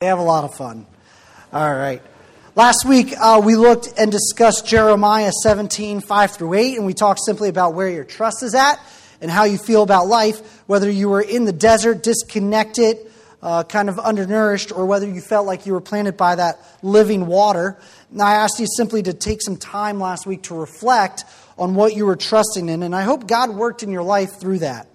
They have a lot of fun. All right. Last week, uh, we looked and discussed Jeremiah 17, 5 through 8, and we talked simply about where your trust is at and how you feel about life, whether you were in the desert, disconnected, uh, kind of undernourished, or whether you felt like you were planted by that living water. And I asked you simply to take some time last week to reflect on what you were trusting in, and I hope God worked in your life through that.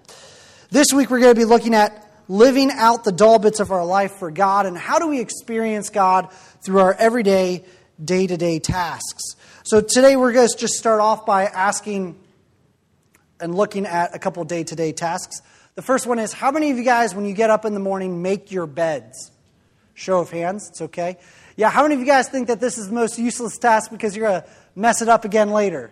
This week, we're going to be looking at living out the dull bits of our life for God and how do we experience God through our everyday, day to day tasks. So today we're going to just start off by asking and looking at a couple day to day tasks. The first one is how many of you guys, when you get up in the morning, make your beds? Show of hands, it's okay. Yeah, how many of you guys think that this is the most useless task because you're going to mess it up again later?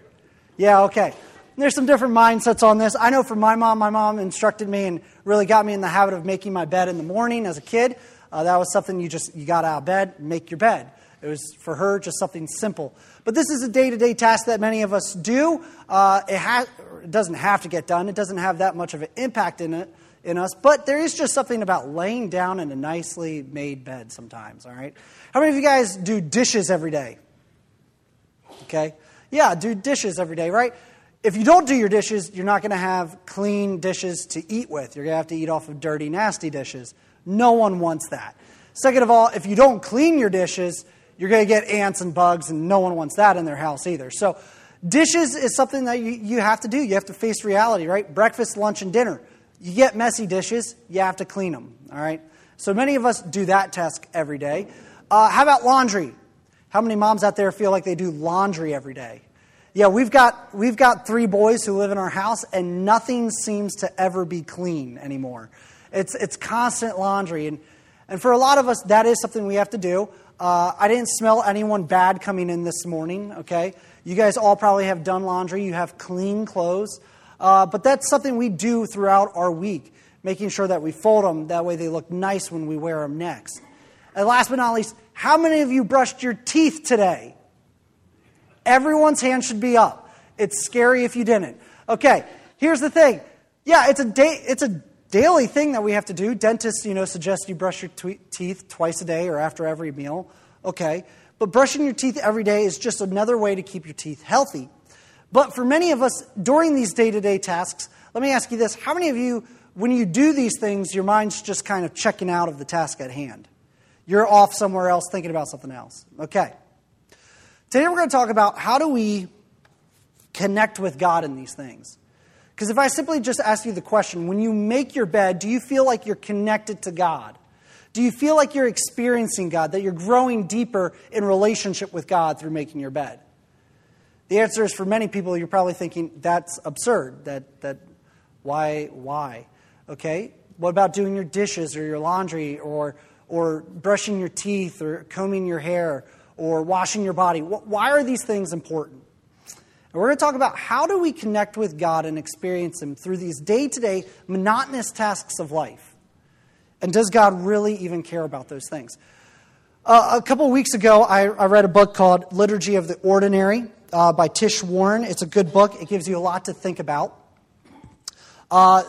Yeah, okay. There's some different mindsets on this. I know for my mom, my mom instructed me and really got me in the habit of making my bed in the morning as a kid. Uh, that was something you just you got out of bed, make your bed. It was for her just something simple. But this is a day to day task that many of us do. Uh, it, ha- it doesn't have to get done. It doesn't have that much of an impact in it in us. But there is just something about laying down in a nicely made bed sometimes. All right. How many of you guys do dishes every day? Okay. Yeah, do dishes every day, right? If you don't do your dishes, you're not going to have clean dishes to eat with. You're going to have to eat off of dirty, nasty dishes. No one wants that. Second of all, if you don't clean your dishes, you're going to get ants and bugs, and no one wants that in their house either. So, dishes is something that you, you have to do. You have to face reality, right? Breakfast, lunch, and dinner. You get messy dishes, you have to clean them, all right? So, many of us do that task every day. Uh, how about laundry? How many moms out there feel like they do laundry every day? Yeah, we've got, we've got three boys who live in our house, and nothing seems to ever be clean anymore. It's, it's constant laundry. And, and for a lot of us, that is something we have to do. Uh, I didn't smell anyone bad coming in this morning, okay? You guys all probably have done laundry, you have clean clothes. Uh, but that's something we do throughout our week, making sure that we fold them. That way they look nice when we wear them next. And last but not least, how many of you brushed your teeth today? Everyone's hand should be up. It's scary if you didn't. Okay, here's the thing. Yeah, it's a day, it's a daily thing that we have to do. Dentists, you know, suggest you brush your t- teeth twice a day or after every meal. Okay, but brushing your teeth every day is just another way to keep your teeth healthy. But for many of us during these day-to-day tasks, let me ask you this: How many of you, when you do these things, your mind's just kind of checking out of the task at hand? You're off somewhere else thinking about something else. Okay. Today we're going to talk about how do we connect with God in these things. Because if I simply just ask you the question, when you make your bed, do you feel like you're connected to God? Do you feel like you're experiencing God, that you're growing deeper in relationship with God through making your bed? The answer is for many people, you're probably thinking, that's absurd. That, that, why, why? Okay? What about doing your dishes or your laundry or, or brushing your teeth or combing your hair or washing your body. Why are these things important? And we're going to talk about how do we connect with God and experience Him through these day to day monotonous tasks of life. And does God really even care about those things? Uh, a couple of weeks ago, I, I, read a book called Liturgy of the Ordinary uh, by Tish Warren. It's a good book, it gives you a lot to think about. Uh,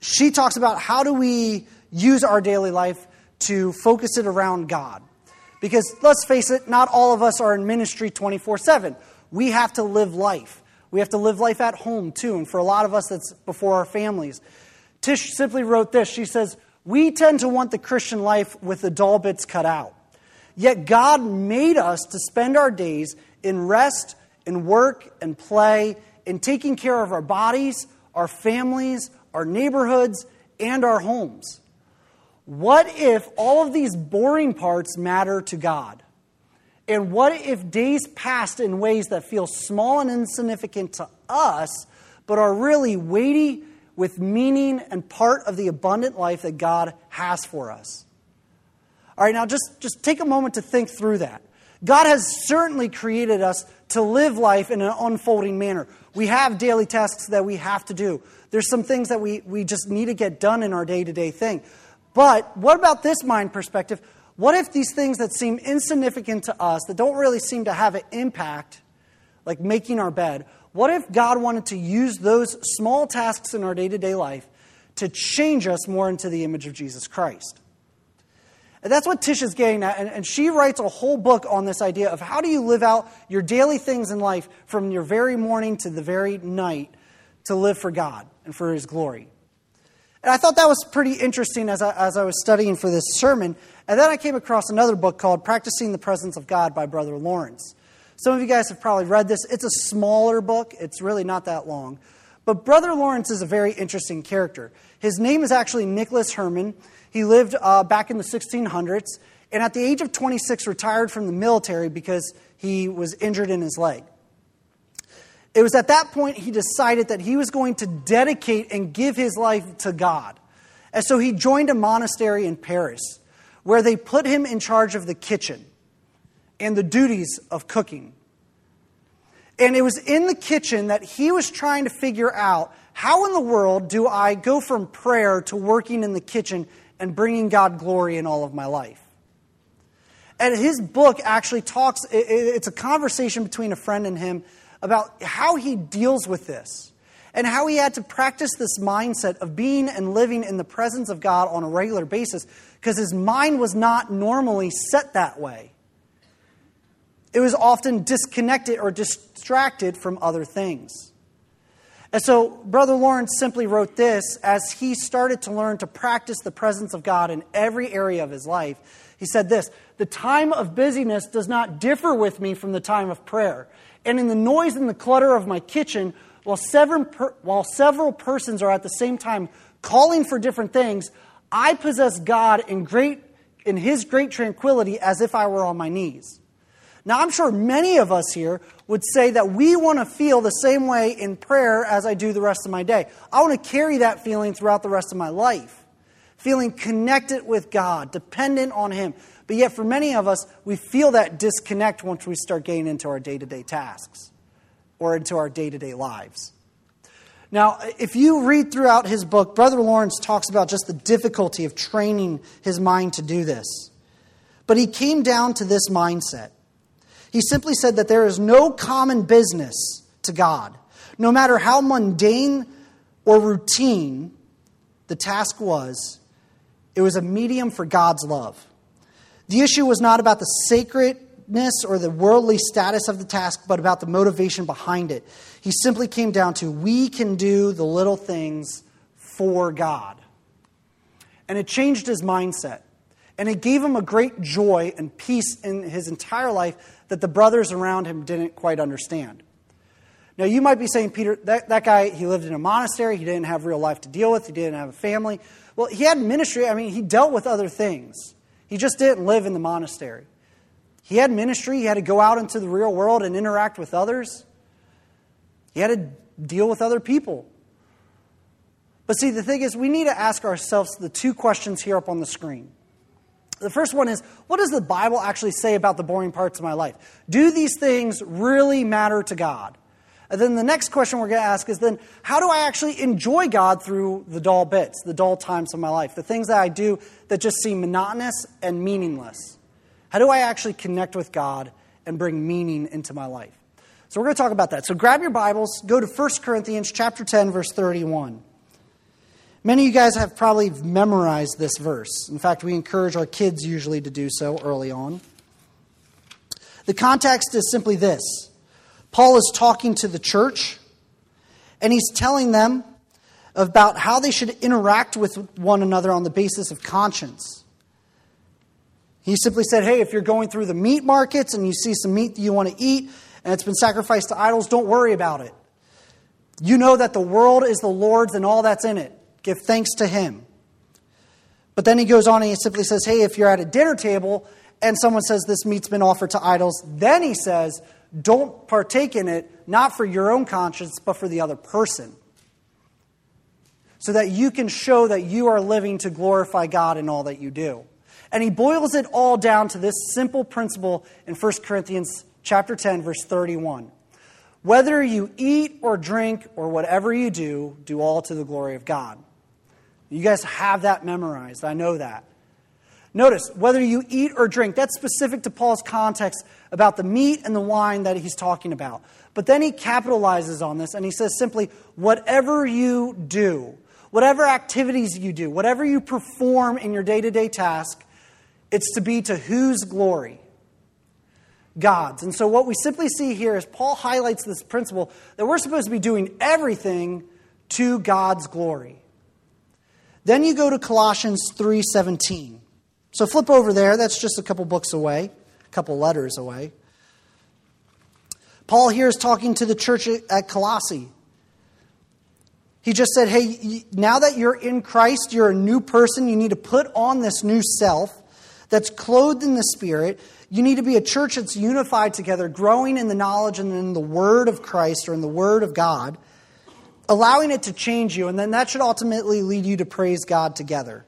she talks about how do we use our daily life to focus it around God. Because let's face it, not all of us are in ministry 24 7. We have to live life. We have to live life at home too. And for a lot of us, that's before our families. Tish simply wrote this. She says, We tend to want the Christian life with the dull bits cut out. Yet God made us to spend our days in rest, in work, and play, in taking care of our bodies, our families, our neighborhoods, and our homes. What if all of these boring parts matter to God? And what if days passed in ways that feel small and insignificant to us, but are really weighty with meaning and part of the abundant life that God has for us? All right, now just, just take a moment to think through that. God has certainly created us to live life in an unfolding manner. We have daily tasks that we have to do. There's some things that we, we just need to get done in our day to day thing. But what about this mind perspective? What if these things that seem insignificant to us, that don't really seem to have an impact, like making our bed, what if God wanted to use those small tasks in our day to day life to change us more into the image of Jesus Christ? And that's what Tish is getting at. And, and she writes a whole book on this idea of how do you live out your daily things in life from your very morning to the very night to live for God and for His glory. And I thought that was pretty interesting as I, as I was studying for this sermon. And then I came across another book called Practicing the Presence of God by Brother Lawrence. Some of you guys have probably read this. It's a smaller book, it's really not that long. But Brother Lawrence is a very interesting character. His name is actually Nicholas Herman. He lived uh, back in the 1600s, and at the age of 26, retired from the military because he was injured in his leg. It was at that point he decided that he was going to dedicate and give his life to God. And so he joined a monastery in Paris where they put him in charge of the kitchen and the duties of cooking. And it was in the kitchen that he was trying to figure out how in the world do I go from prayer to working in the kitchen and bringing God glory in all of my life? And his book actually talks, it's a conversation between a friend and him about how he deals with this and how he had to practice this mindset of being and living in the presence of God on a regular basis because his mind was not normally set that way it was often disconnected or distracted from other things. And so, Brother Lawrence simply wrote this as he started to learn to practice the presence of God in every area of his life. He said this The time of busyness does not differ with me from the time of prayer. And in the noise and the clutter of my kitchen, while several, per, while several persons are at the same time calling for different things, I possess God in, great, in his great tranquility as if I were on my knees. Now, I'm sure many of us here would say that we want to feel the same way in prayer as I do the rest of my day. I want to carry that feeling throughout the rest of my life, feeling connected with God, dependent on Him. But yet, for many of us, we feel that disconnect once we start getting into our day to day tasks or into our day to day lives. Now, if you read throughout his book, Brother Lawrence talks about just the difficulty of training his mind to do this. But he came down to this mindset he simply said that there is no common business to God. No matter how mundane or routine the task was, it was a medium for God's love. The issue was not about the sacredness or the worldly status of the task, but about the motivation behind it. He simply came down to we can do the little things for God. And it changed his mindset. And it gave him a great joy and peace in his entire life that the brothers around him didn't quite understand. Now, you might be saying, Peter, that, that guy, he lived in a monastery. He didn't have real life to deal with. He didn't have a family. Well, he had ministry. I mean, he dealt with other things. He just didn't live in the monastery. He had ministry. He had to go out into the real world and interact with others. He had to deal with other people. But see, the thing is, we need to ask ourselves the two questions here up on the screen. The first one is what does the Bible actually say about the boring parts of my life? Do these things really matter to God? And then the next question we're going to ask is then how do I actually enjoy God through the dull bits, the dull times of my life, the things that I do that just seem monotonous and meaningless? How do I actually connect with God and bring meaning into my life? So we're going to talk about that. So grab your Bibles, go to 1 Corinthians chapter 10 verse 31. Many of you guys have probably memorized this verse. In fact, we encourage our kids usually to do so early on. The context is simply this Paul is talking to the church, and he's telling them about how they should interact with one another on the basis of conscience. He simply said, Hey, if you're going through the meat markets and you see some meat that you want to eat and it's been sacrificed to idols, don't worry about it. You know that the world is the Lord's and all that's in it. Give thanks to Him. But then he goes on and he simply says, Hey, if you're at a dinner table and someone says this meat's been offered to idols, then he says, Don't partake in it, not for your own conscience, but for the other person. So that you can show that you are living to glorify God in all that you do. And he boils it all down to this simple principle in 1 Corinthians chapter 10 verse 31. Whether you eat or drink or whatever you do, do all to the glory of God. You guys have that memorized. I know that. Notice, whether you eat or drink, that's specific to Paul's context about the meat and the wine that he's talking about. But then he capitalizes on this and he says simply, whatever you do, whatever activities you do, whatever you perform in your day to day task, It's to be to whose glory? God's. And so, what we simply see here is Paul highlights this principle that we're supposed to be doing everything to God's glory. Then you go to Colossians 3:17. So flip over there, that's just a couple books away, a couple letters away. Paul here is talking to the church at Colossae. He just said, Hey, now that you're in Christ, you're a new person. You need to put on this new self that's clothed in the Spirit. You need to be a church that's unified together, growing in the knowledge and in the Word of Christ or in the Word of God, allowing it to change you. And then that should ultimately lead you to praise God together.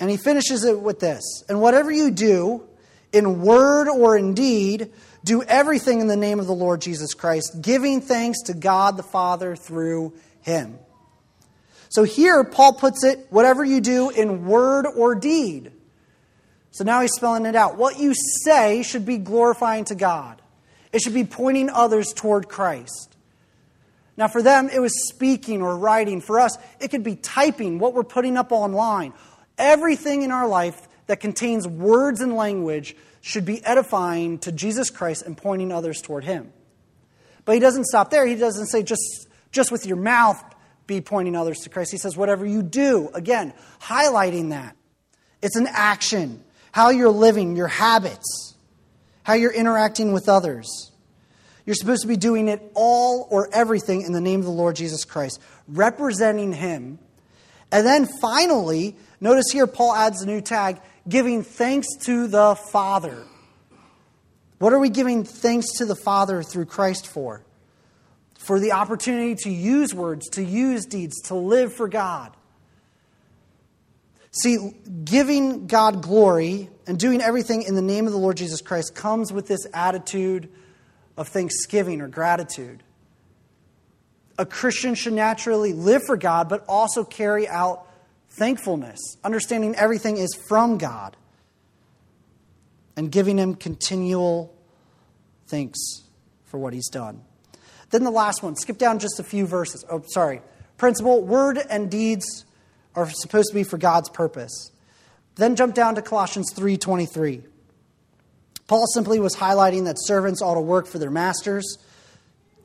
And he finishes it with this And whatever you do, in word or in deed, do everything in the name of the Lord Jesus Christ, giving thanks to God the Father through him. So here, Paul puts it whatever you do in word or deed. So now he's spelling it out. What you say should be glorifying to God, it should be pointing others toward Christ. Now, for them, it was speaking or writing. For us, it could be typing, what we're putting up online. Everything in our life that contains words and language should be edifying to Jesus Christ and pointing others toward Him. But he doesn't stop there. He doesn't say just, just with your mouth be pointing others to Christ. He says, whatever you do, again, highlighting that. It's an action, how you're living, your habits, how you're interacting with others. You're supposed to be doing it all or everything in the name of the Lord Jesus Christ, representing Him. And then finally, notice here Paul adds a new tag giving thanks to the Father. What are we giving thanks to the Father through Christ for? For the opportunity to use words, to use deeds, to live for God. See, giving God glory and doing everything in the name of the Lord Jesus Christ comes with this attitude of thanksgiving or gratitude. A Christian should naturally live for God, but also carry out thankfulness, understanding everything is from God, and giving Him continual thanks for what He's done. Then the last one, skip down just a few verses. Oh, sorry. Principle word and deeds are supposed to be for God's purpose. Then jump down to Colossians 3:23. Paul simply was highlighting that servants ought to work for their masters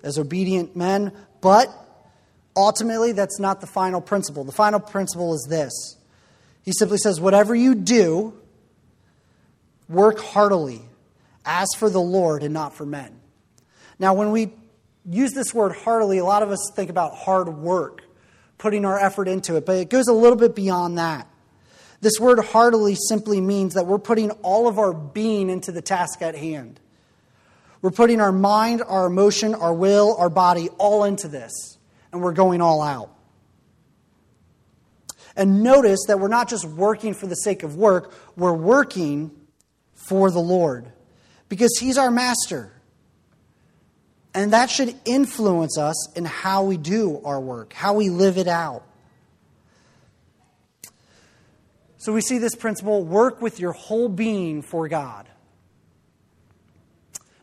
as obedient men, but ultimately that's not the final principle. The final principle is this. He simply says, Whatever you do, work heartily, as for the Lord and not for men. Now, when we use this word heartily, a lot of us think about hard work, putting our effort into it, but it goes a little bit beyond that. This word heartily simply means that we're putting all of our being into the task at hand. We're putting our mind, our emotion, our will, our body all into this, and we're going all out. And notice that we're not just working for the sake of work, we're working for the Lord because He's our master. And that should influence us in how we do our work, how we live it out. So we see this principle work with your whole being for God.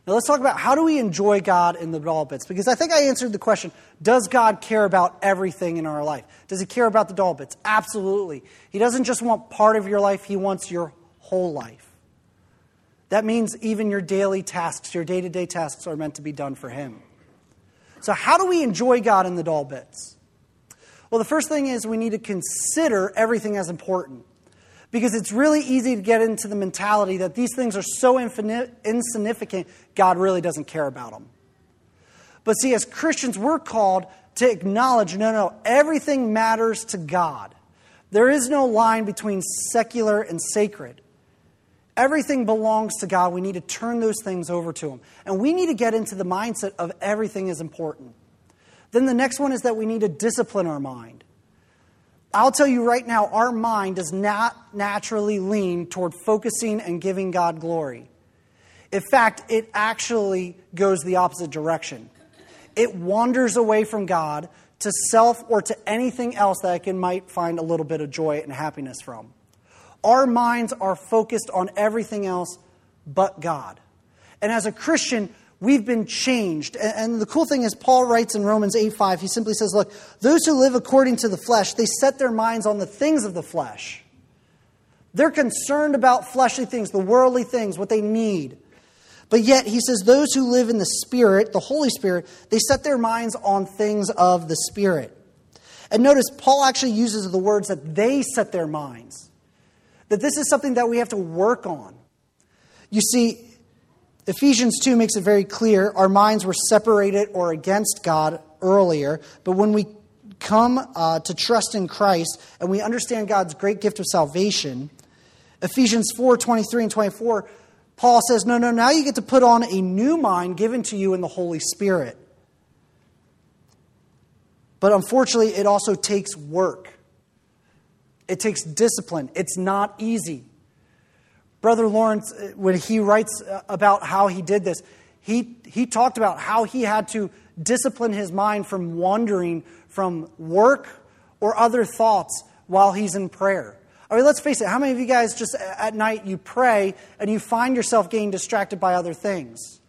Now let's talk about how do we enjoy God in the dull bits? Because I think I answered the question Does God care about everything in our life? Does He care about the dull bits? Absolutely. He doesn't just want part of your life, He wants your whole life. That means even your daily tasks, your day to day tasks, are meant to be done for Him. So, how do we enjoy God in the dull bits? Well, the first thing is we need to consider everything as important. Because it's really easy to get into the mentality that these things are so infinite, insignificant, God really doesn't care about them. But see, as Christians, we're called to acknowledge no, no, everything matters to God. There is no line between secular and sacred. Everything belongs to God. We need to turn those things over to Him. And we need to get into the mindset of everything is important. Then the next one is that we need to discipline our mind. I'll tell you right now, our mind does not naturally lean toward focusing and giving God glory. In fact, it actually goes the opposite direction. It wanders away from God to self or to anything else that it might find a little bit of joy and happiness from. Our minds are focused on everything else but God. And as a Christian, We've been changed. And the cool thing is, Paul writes in Romans 8 5, he simply says, Look, those who live according to the flesh, they set their minds on the things of the flesh. They're concerned about fleshly things, the worldly things, what they need. But yet, he says, those who live in the Spirit, the Holy Spirit, they set their minds on things of the Spirit. And notice, Paul actually uses the words that they set their minds. That this is something that we have to work on. You see, Ephesians 2 makes it very clear our minds were separated or against God earlier, but when we come uh, to trust in Christ and we understand God's great gift of salvation, Ephesians 4 23 and 24, Paul says, No, no, now you get to put on a new mind given to you in the Holy Spirit. But unfortunately, it also takes work. It takes discipline. It's not easy. Brother Lawrence, uh, when he writes uh, about how he did this, he, he talked about how he had to discipline his mind from wandering from work or other thoughts while he's in prayer. I mean, let's face it, how many of you guys just at night you pray and you find yourself getting distracted by other things?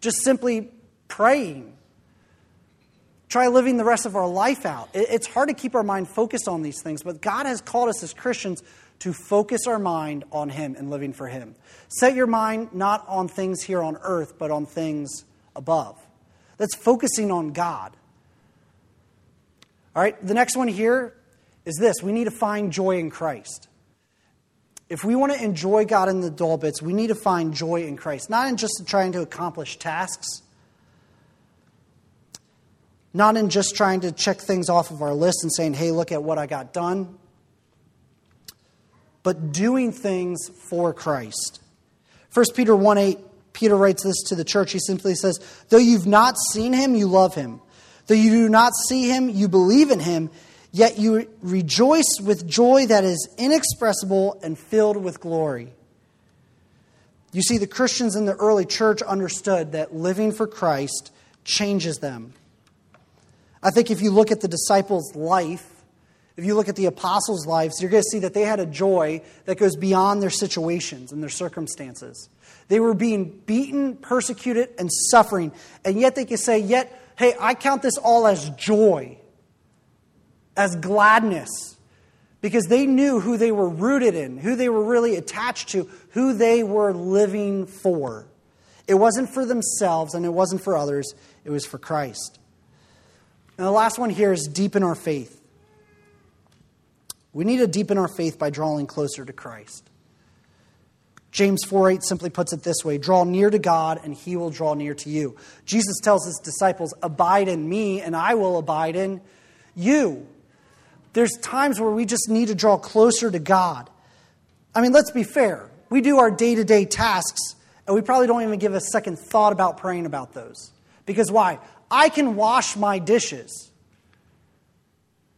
Just simply praying. Try living the rest of our life out. It's hard to keep our mind focused on these things, but God has called us as Christians to focus our mind on Him and living for Him. Set your mind not on things here on earth, but on things above. That's focusing on God. All right, the next one here is this we need to find joy in Christ. If we want to enjoy God in the dull bits, we need to find joy in Christ, not in just trying to accomplish tasks, not in just trying to check things off of our list and saying, hey, look at what I got done, but doing things for Christ. 1 Peter 1 8, Peter writes this to the church. He simply says, Though you've not seen him, you love him. Though you do not see him, you believe in him, yet you rejoice with joy that is inexpressible and filled with glory. You see, the Christians in the early church understood that living for Christ changes them. I think if you look at the disciples' life, if you look at the apostles' lives, you're going to see that they had a joy that goes beyond their situations and their circumstances. They were being beaten, persecuted, and suffering, and yet they could say, Yet, hey, I count this all as joy, as gladness, because they knew who they were rooted in, who they were really attached to, who they were living for. It wasn't for themselves and it wasn't for others, it was for Christ. And the last one here is deepen our faith. We need to deepen our faith by drawing closer to Christ. James 4 8 simply puts it this way Draw near to God, and he will draw near to you. Jesus tells his disciples, Abide in me, and I will abide in you. There's times where we just need to draw closer to God. I mean, let's be fair. We do our day to day tasks, and we probably don't even give a second thought about praying about those. Because why? I can wash my dishes.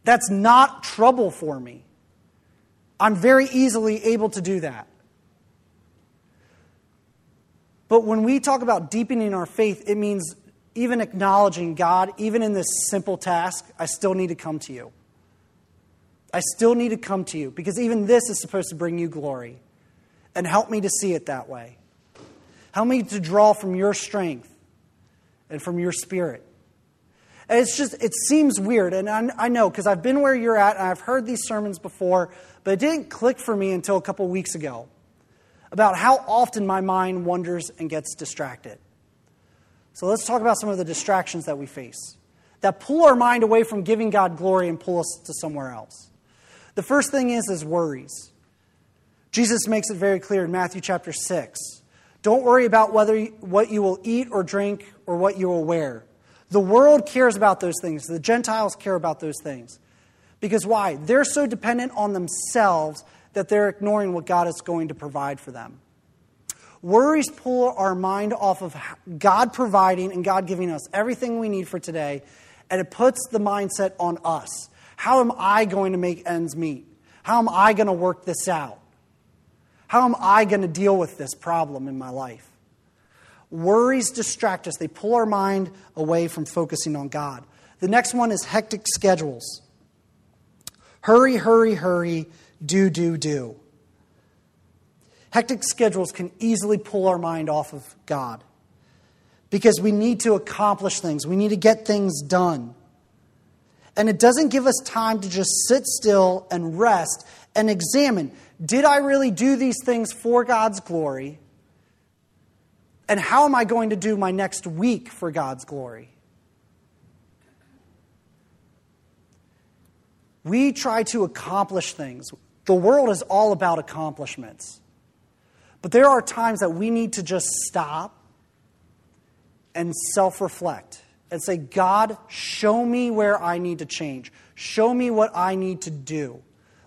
That's not trouble for me. I'm very easily able to do that. But when we talk about deepening our faith, it means even acknowledging God, even in this simple task, I still need to come to you. I still need to come to you because even this is supposed to bring you glory. And help me to see it that way. Help me to draw from your strength and from your spirit. It's just, it seems weird, and I, I know because I've been where you're at and I've heard these sermons before, but it didn't click for me until a couple weeks ago about how often my mind wanders and gets distracted. So let's talk about some of the distractions that we face that pull our mind away from giving God glory and pull us to somewhere else. The first thing is is worries. Jesus makes it very clear in Matthew chapter 6. Don't worry about whether what you will eat or drink or what you will wear. The world cares about those things. The Gentiles care about those things. Because why? They're so dependent on themselves that they're ignoring what God is going to provide for them. Worries pull our mind off of God providing and God giving us everything we need for today, and it puts the mindset on us. How am I going to make ends meet? How am I going to work this out? How am I going to deal with this problem in my life? Worries distract us, they pull our mind away from focusing on God. The next one is hectic schedules. Hurry, hurry, hurry do, do, do. Hectic schedules can easily pull our mind off of God because we need to accomplish things, we need to get things done. And it doesn't give us time to just sit still and rest and examine did I really do these things for God's glory? And how am I going to do my next week for God's glory? We try to accomplish things. The world is all about accomplishments. But there are times that we need to just stop and self reflect and say, God, show me where I need to change. Show me what I need to do.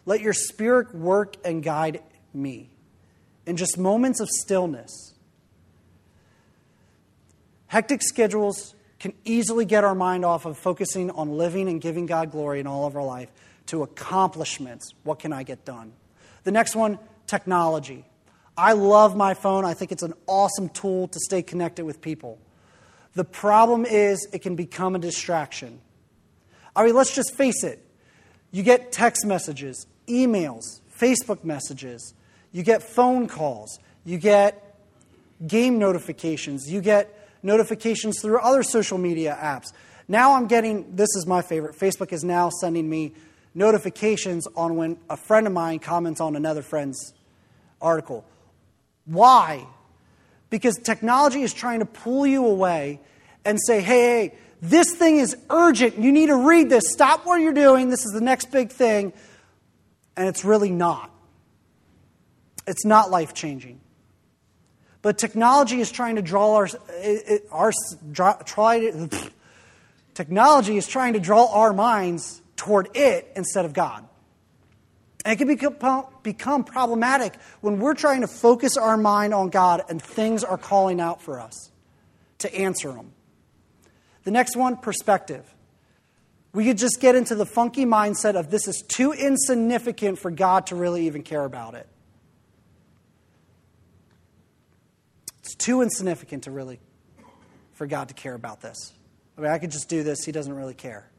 Let your spirit work and guide me. In just moments of stillness. Hectic schedules can easily get our mind off of focusing on living and giving God glory in all of our life to accomplishments. What can I get done? The next one, technology. I love my phone. I think it's an awesome tool to stay connected with people. The problem is it can become a distraction. I mean, let's just face it. You get text messages, emails, Facebook messages, you get phone calls, you get game notifications, you get notifications through other social media apps. Now I'm getting, this is my favorite, Facebook is now sending me notifications on when a friend of mine comments on another friend's article. Why? Because technology is trying to pull you away and say, hey, hey, this thing is urgent. You need to read this. Stop what you're doing. This is the next big thing. And it's really not. It's not life changing. But technology is trying to draw our, our try to, technology is trying to draw our minds toward it instead of God. And it can become problematic when we're trying to focus our mind on God and things are calling out for us to answer them. The next one, perspective. We could just get into the funky mindset of this is too insignificant for God to really even care about it. It's too insignificant to really for God to care about this. I mean, I could just do this, he doesn't really care.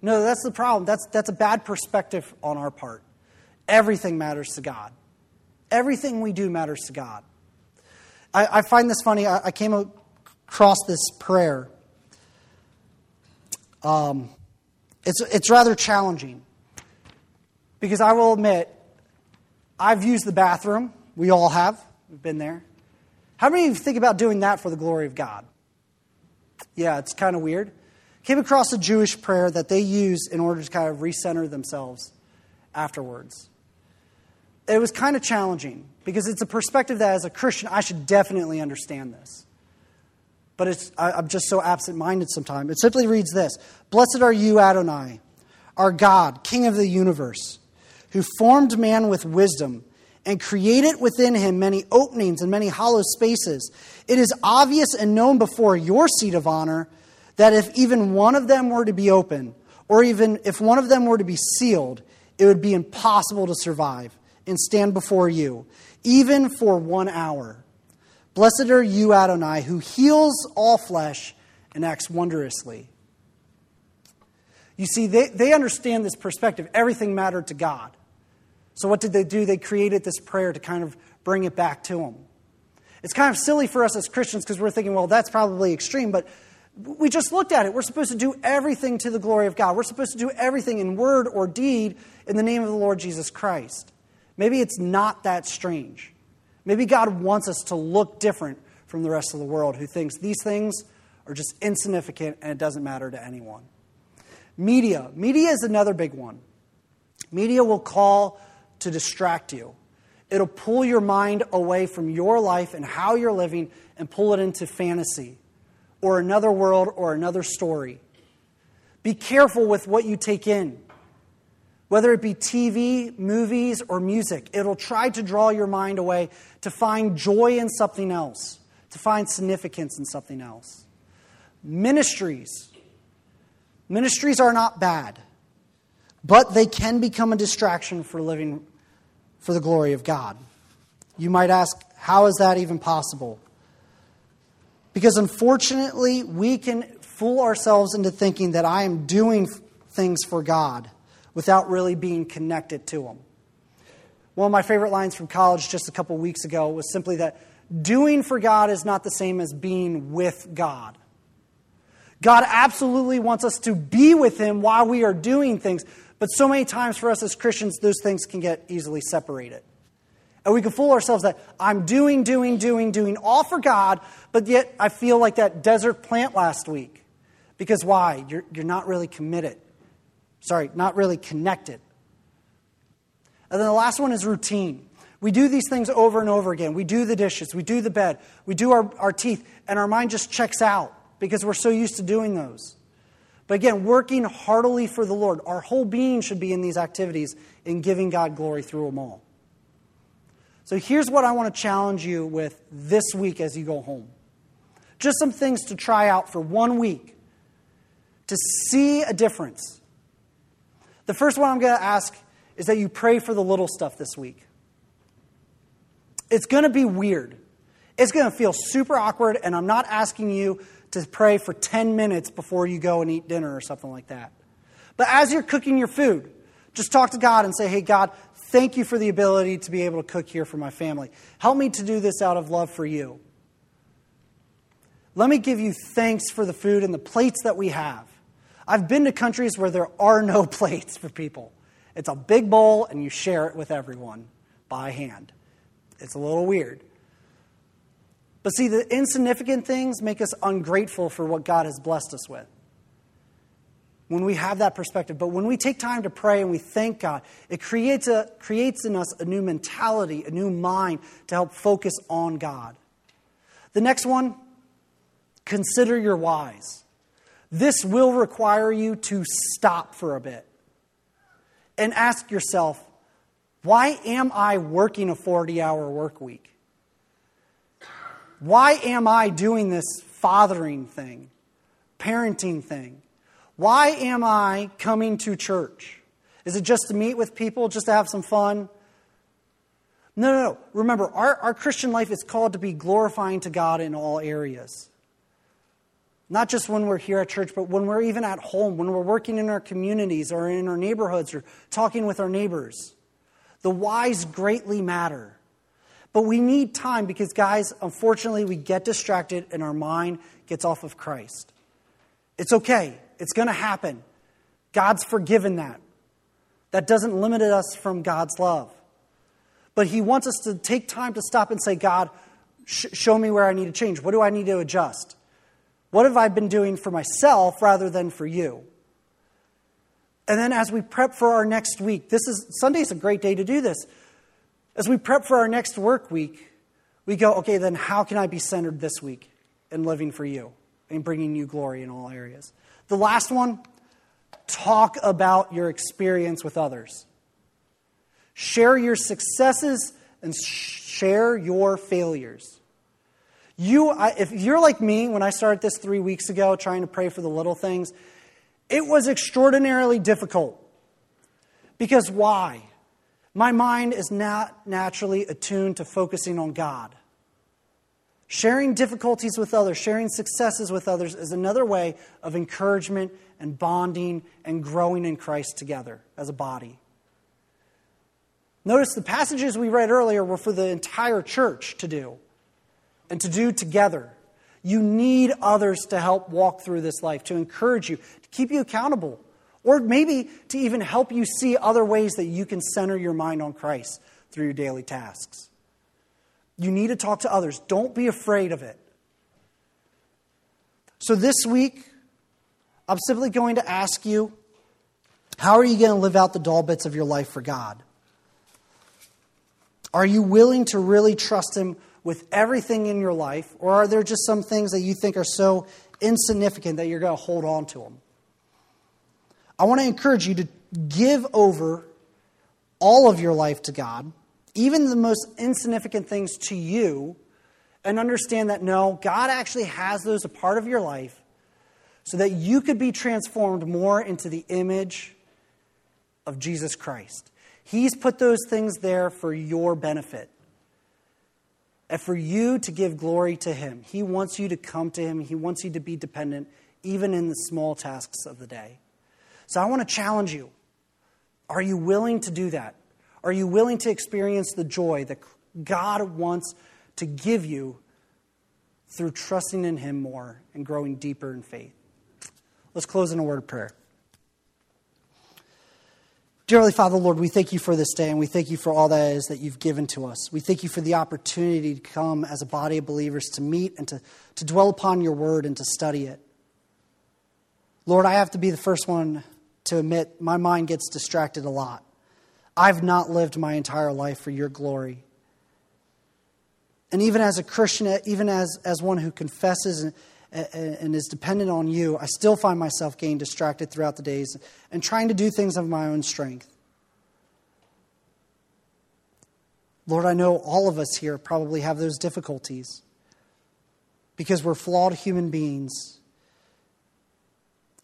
No, that's the problem. That's, that's a bad perspective on our part. Everything matters to God. Everything we do matters to God. I, I find this funny. I, I, came across this prayer. Um, it's, it's rather challenging because I will admit, I've used the bathroom. We all have. We've been there. How many of you think about doing that for the glory of God? Yeah, it's kind of weird. Came across a Jewish prayer that they use in order to kind of recenter themselves afterwards it was kind of challenging because it's a perspective that, as a Christian, I should definitely understand this. But it's, I, I'm just so absent minded sometimes. It simply reads this Blessed are you, Adonai, our God, King of the universe, who formed man with wisdom and created within him many openings and many hollow spaces. It is obvious and known before your seat of honor that if even one of them were to be open, or even if one of them were to be sealed, it would be impossible to survive and stand before you, even for one hour. Blessed are you, Adonai, who heals all flesh and acts wondrously. You see, they, they understand this perspective. Everything mattered to God. So, what did they do? They created this prayer to kind of bring it back to Him. It's kind of silly for us as Christians because we're thinking, well, that's probably extreme, but we just looked at it. We're supposed to do everything to the glory of God. We're supposed to do everything in word or deed in the name of the Lord Jesus Christ. Maybe it's not that strange. Maybe God wants us to look different from the rest of the world who thinks these things are just insignificant and it doesn't matter to anyone. Media. Media is another big one. Media will call to distract you. It'll pull your mind away from your life and how you're living and pull it into fantasy or another world or another story. Be careful with what you take in whether it be TV, movies, or music. It'll try to draw your mind away to find joy in something else, to find significance in something else. Ministries. Ministries are not bad, but they can become a distraction for living for the glory of God. You might ask, how is that even possible? Because unfortunately, we can fool ourselves into thinking that I am doing things for God without really being connected to Him. One of my favorite lines from college just a couple weeks ago was simply that doing for God is not the same as being with God. God absolutely wants us to be with Him while we are doing things, But so many times for us as Christians, those things can get easily separated. And we can fool ourselves that I'm doing, doing, doing, doing all for God, but yet I feel like that desert plant last week. Because why? You're, you're not really committed. Sorry, not really connected. And then the last one is routine. We do these things over and over again. We do the dishes, we do the bed, we do our, our teeth, and our mind just checks out because we're so used to doing those. But again, working heartily for the Lord, our whole being should be in these activities in giving God glory through them all. So here's what I want to challenge you with this week as you go home. Just some things to try out for one week to see a difference. The first one I'm going to ask is that you pray for the little stuff this week. It's going to be weird. It's going to feel super awkward, and I'm not asking you to pray for 10 minutes before you go and eat dinner or something like that. But as you're cooking your food, just talk to God and say, Hey, God, Thank you for the ability to be able to cook here for my family. Help me to do this out of love for you. Let me give you thanks for the food and the plates that we have. I've been to countries where there are no plates for people. It's a big bowl and you share it with everyone by hand. It's a little weird. But see, the insignificant things make us ungrateful for what God has blessed us with when we have that perspective. But when we take time to pray and we thank God, it creates, a, creates in us a new mentality, a new mind to help focus on God. The next one, consider your whys. This will require you to stop for a bit and ask yourself, why am I working a 40 hour work week? Why am I doing this fathering thing, parenting thing? Why am I coming to church? Is it just to meet with people, just to have some fun? No, no, no. Remember, our, our Christian life is called to be glorifying to God in all areas. Not just when we're here at church, but when we're even at home, when we're working in our communities or in our neighborhoods or talking with our neighbors. The whys greatly matter. But we need time because, guys, unfortunately, we get distracted and our mind gets off of Christ. It's okay. It's going to happen. God's forgiven that. That doesn't limit us from God's love. But He wants us to take time to stop and say, God, sh- show me where I need to change. What do I need to adjust? What have I been doing for myself rather than for you? And then as we prep for our next week, this is Sunday's a great day to do this. As we prep for our next work week, we go, okay, then how can I be centered this week in living for you and bringing you glory in all areas? The last one talk about your experience with others. Share your successes and share your failures. You, if you're like me, when I started this three weeks ago, trying to pray for the little things, it was extraordinarily difficult. Because why? My mind is not naturally attuned to focusing on God. Sharing difficulties with others, sharing successes with others is another way of encouragement and bonding and growing in Christ together as a body. Notice the passages we read earlier were for the entire church to do and to do together. You need others to help walk through this life, to encourage you, to keep you accountable, or maybe to even help you see other ways that you can center your mind on Christ through your daily tasks. You need to talk to others. Don't be afraid of it. So this week, I'm simply going to ask you how are you going to live out the dull bits of your life for God? Are you willing to really trust Him with everything in your life, or are there just some things that you think are so insignificant that you're going to hold on to them? I want to encourage you to give over all of your life to God even the most insignificant things to you, and understand that no, God actually has those a part of your life so that you could be transformed more into the image of Jesus Christ. He's put those things there for your benefit and for you to give glory to Him. He wants you to come to Him, He wants you to be dependent, even in the small tasks of the day. So I want to challenge you. Are you willing to do that? Are you willing to experience the joy that God wants to give you through trusting in Him more and growing deeper in faith? Let's close in a word of prayer. Dearly Father, Lord, we thank you for this day and we thank you for all that is that you've given to us. We thank you for the opportunity to come as a body of believers to meet and to, to dwell upon your word and to study it. Lord, I have to be the first one to admit my mind gets distracted a lot. I've not lived my entire life for your glory. And even as a Christian, even as, as one who confesses and, and is dependent on you, I still find myself getting distracted throughout the days and trying to do things of my own strength. Lord, I know all of us here probably have those difficulties because we're flawed human beings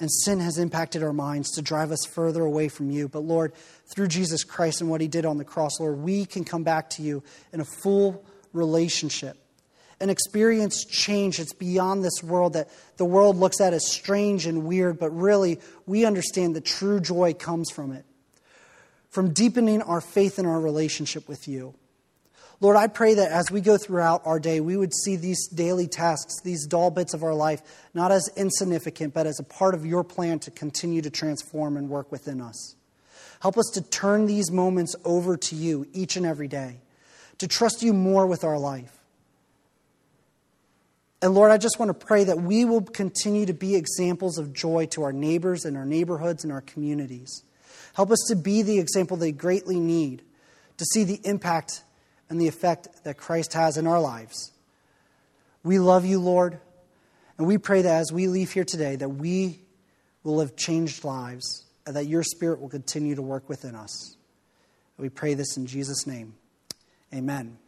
and sin has impacted our minds to drive us further away from you. But Lord, through Jesus Christ and what he did on the cross, Lord, we can come back to you in a full relationship and experience change that's beyond this world that the world looks at as strange and weird, but really we understand that true joy comes from it, from deepening our faith in our relationship with you. Lord, I pray that as we go throughout our day, we would see these daily tasks, these dull bits of our life, not as insignificant, but as a part of your plan to continue to transform and work within us. Help us to turn these moments over to you each and every day, to trust you more with our life. And Lord, I just want to pray that we will continue to be examples of joy to our neighbors and our neighborhoods and our communities. Help us to be the example they greatly need to see the impact and the effect that Christ has in our lives. We love you, Lord, and we pray that as we leave here today, that we will live changed lives and that your Spirit will continue to work within us. We pray this in Jesus' name. Amen.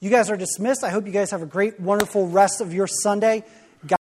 You guys are dismissed. I hope you guys have a great, wonderful rest of your Sunday.